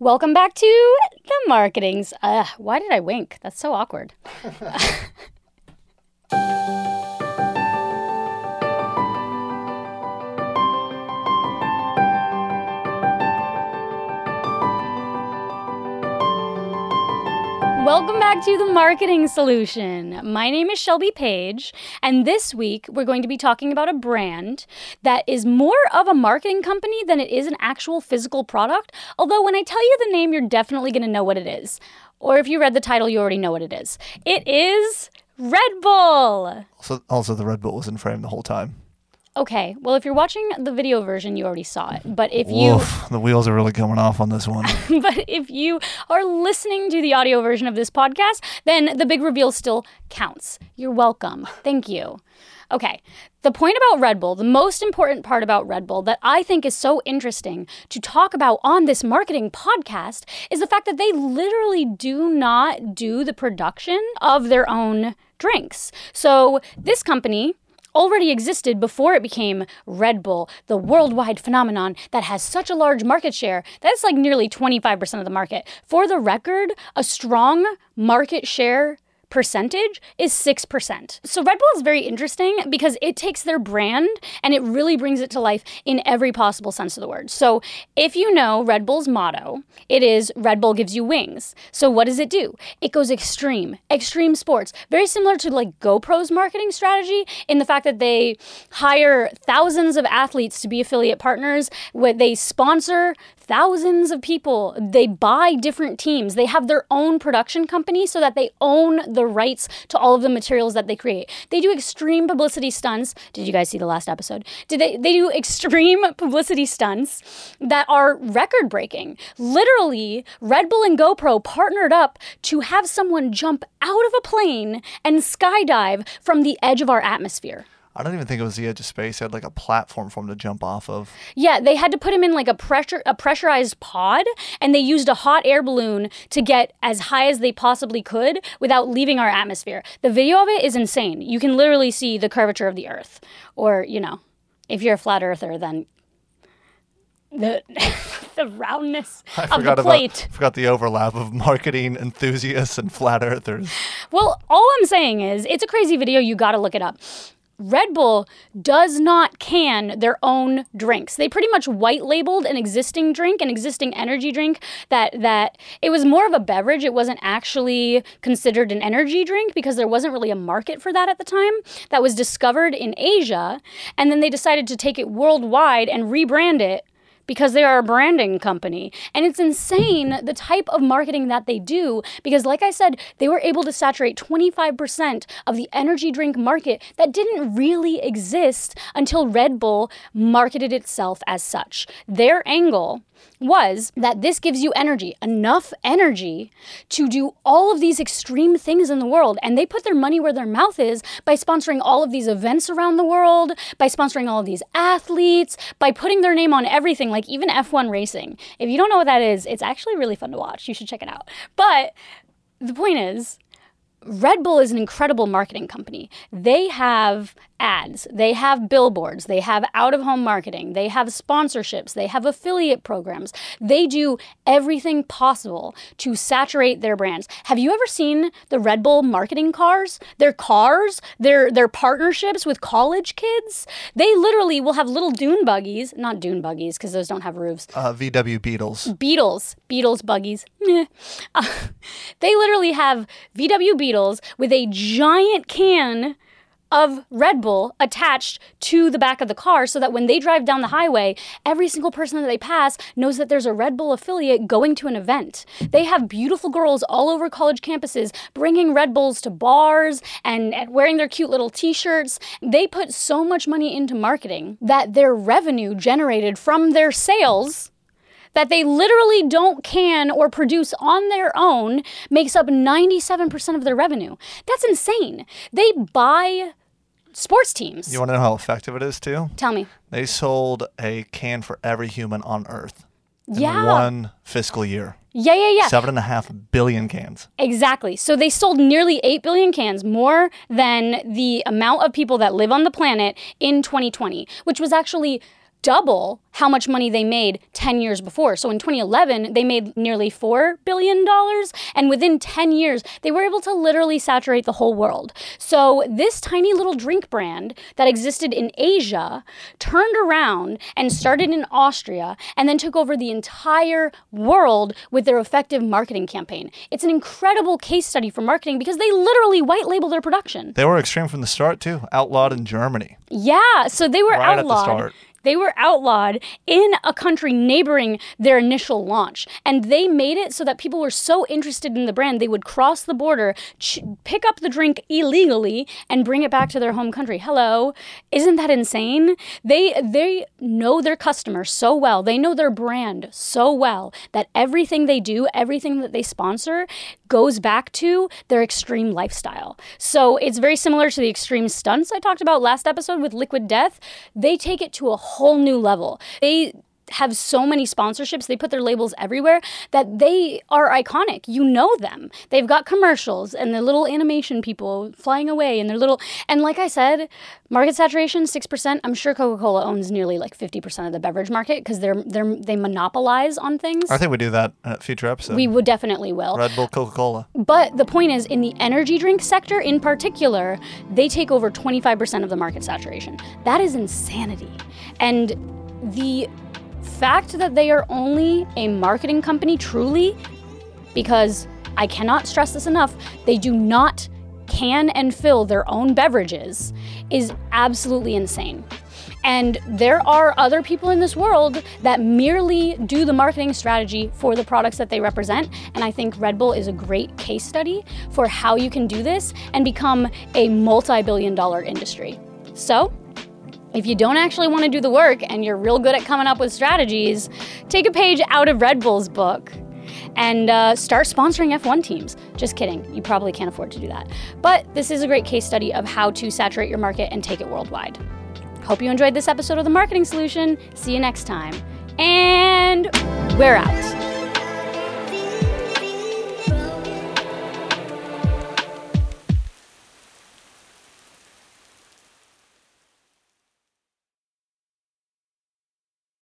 Welcome back to the marketings. Uh, why did I wink? That's so awkward. Welcome back to the Marketing Solution. My name is Shelby Page, and this week we're going to be talking about a brand that is more of a marketing company than it is an actual physical product. Although, when I tell you the name, you're definitely going to know what it is. Or if you read the title, you already know what it is. It is Red Bull. Also, also the Red Bull was in frame the whole time. Okay, well, if you're watching the video version, you already saw it. But if you. Oof, the wheels are really coming off on this one. but if you are listening to the audio version of this podcast, then the big reveal still counts. You're welcome. Thank you. Okay, the point about Red Bull, the most important part about Red Bull that I think is so interesting to talk about on this marketing podcast is the fact that they literally do not do the production of their own drinks. So, this company, already existed before it became Red Bull, the worldwide phenomenon that has such a large market share. That's like nearly 25% of the market. For the record, a strong market share percentage is 6%. So Red Bull is very interesting because it takes their brand and it really brings it to life in every possible sense of the word. So if you know Red Bull's motto, it is Red Bull gives you wings. So what does it do? It goes extreme, extreme sports, very similar to like GoPro's marketing strategy in the fact that they hire thousands of athletes to be affiliate partners, where they sponsor thousands of people. They buy different teams. They have their own production company so that they own the rights to all of the materials that they create. They do extreme publicity stunts. Did you guys see the last episode? Did they they do extreme publicity stunts that are record breaking. Literally, Red Bull and GoPro partnered up to have someone jump out of a plane and skydive from the edge of our atmosphere. I don't even think it was the edge of space. It had like a platform for him to jump off of. Yeah, they had to put him in like a pressure a pressurized pod and they used a hot air balloon to get as high as they possibly could without leaving our atmosphere. The video of it is insane. You can literally see the curvature of the earth. Or, you know, if you're a flat earther then the the roundness I of forgot the plate. about forgot the overlap of marketing enthusiasts and flat earthers. Well, all I'm saying is it's a crazy video. You got to look it up. Red Bull does not can their own drinks. They pretty much white labeled an existing drink, an existing energy drink that that it was more of a beverage. It wasn't actually considered an energy drink because there wasn't really a market for that at the time. That was discovered in Asia, and then they decided to take it worldwide and rebrand it because they are a branding company. And it's insane the type of marketing that they do because, like I said, they were able to saturate 25% of the energy drink market that didn't really exist until Red Bull marketed itself as such. Their angle was that this gives you energy, enough energy to do all of these extreme things in the world. And they put their money where their mouth is by sponsoring all of these events around the world, by sponsoring all of these athletes, by putting their name on everything, like even F1 racing. If you don't know what that is, it's actually really fun to watch. You should check it out. But the point is, Red Bull is an incredible marketing company. They have ads, they have billboards, they have out of home marketing, they have sponsorships, they have affiliate programs. They do everything possible to saturate their brands. Have you ever seen the Red Bull marketing cars? Their cars, their their partnerships with college kids? They literally will have little dune buggies, not dune buggies because those don't have roofs. Uh, VW Beetles. Beetles, Beetles, buggies. Uh, they literally have VW Beetles with a giant can of Red Bull attached to the back of the car so that when they drive down the highway, every single person that they pass knows that there's a Red Bull affiliate going to an event. They have beautiful girls all over college campuses bringing Red Bulls to bars and, and wearing their cute little t shirts. They put so much money into marketing that their revenue generated from their sales that they literally don't can or produce on their own makes up 97% of their revenue. That's insane. They buy sports teams. You want to know how effective it is too? Tell me. They sold a can for every human on Earth in Yeah. one fiscal year. Yeah, yeah, yeah. Seven and a half billion cans. Exactly. So they sold nearly 8 billion cans, more than the amount of people that live on the planet in 2020, which was actually double how much money they made 10 years before. So in 2011, they made nearly $4 billion. And within 10 years, they were able to literally saturate the whole world. So this tiny little drink brand that existed in Asia turned around and started in Austria and then took over the entire world with their effective marketing campaign. It's an incredible case study for marketing because they literally white label their production. They were extreme from the start, too. Outlawed in Germany. Yeah, so they were Right at the outlawed. start. They were outlawed in a country neighboring their initial launch. And they made it so that people were so interested in the brand, they would cross the border, ch- pick up the drink illegally, and bring it back to their home country. Hello. Isn't that insane? They, they know their customer so well, they know their brand so well that everything they do, everything that they sponsor, goes back to their extreme lifestyle. So it's very similar to the extreme stunts I talked about last episode with Liquid Death. They take it to a whole new level. They have so many sponsorships, they put their labels everywhere that they are iconic. You know them. They've got commercials and the little animation people flying away and their little and like I said, market saturation 6%. I'm sure Coca-Cola owns nearly like 50% of the beverage market because they're they're they monopolize on things. I think we do that in future episode. We would definitely will. Red Bull, Coca Cola. But the point is, in the energy drink sector in particular, they take over 25% of the market saturation. That is insanity. And the fact that they are only a marketing company truly, because I cannot stress this enough, they do not can and fill their own beverages, is absolutely insane. And there are other people in this world that merely do the marketing strategy for the products that they represent. And I think Red Bull is a great case study for how you can do this and become a multi billion dollar industry. So, if you don't actually want to do the work and you're real good at coming up with strategies, take a page out of Red Bull's book and uh, start sponsoring F1 teams. Just kidding, you probably can't afford to do that. But this is a great case study of how to saturate your market and take it worldwide. Hope you enjoyed this episode of The Marketing Solution. See you next time. And we're out.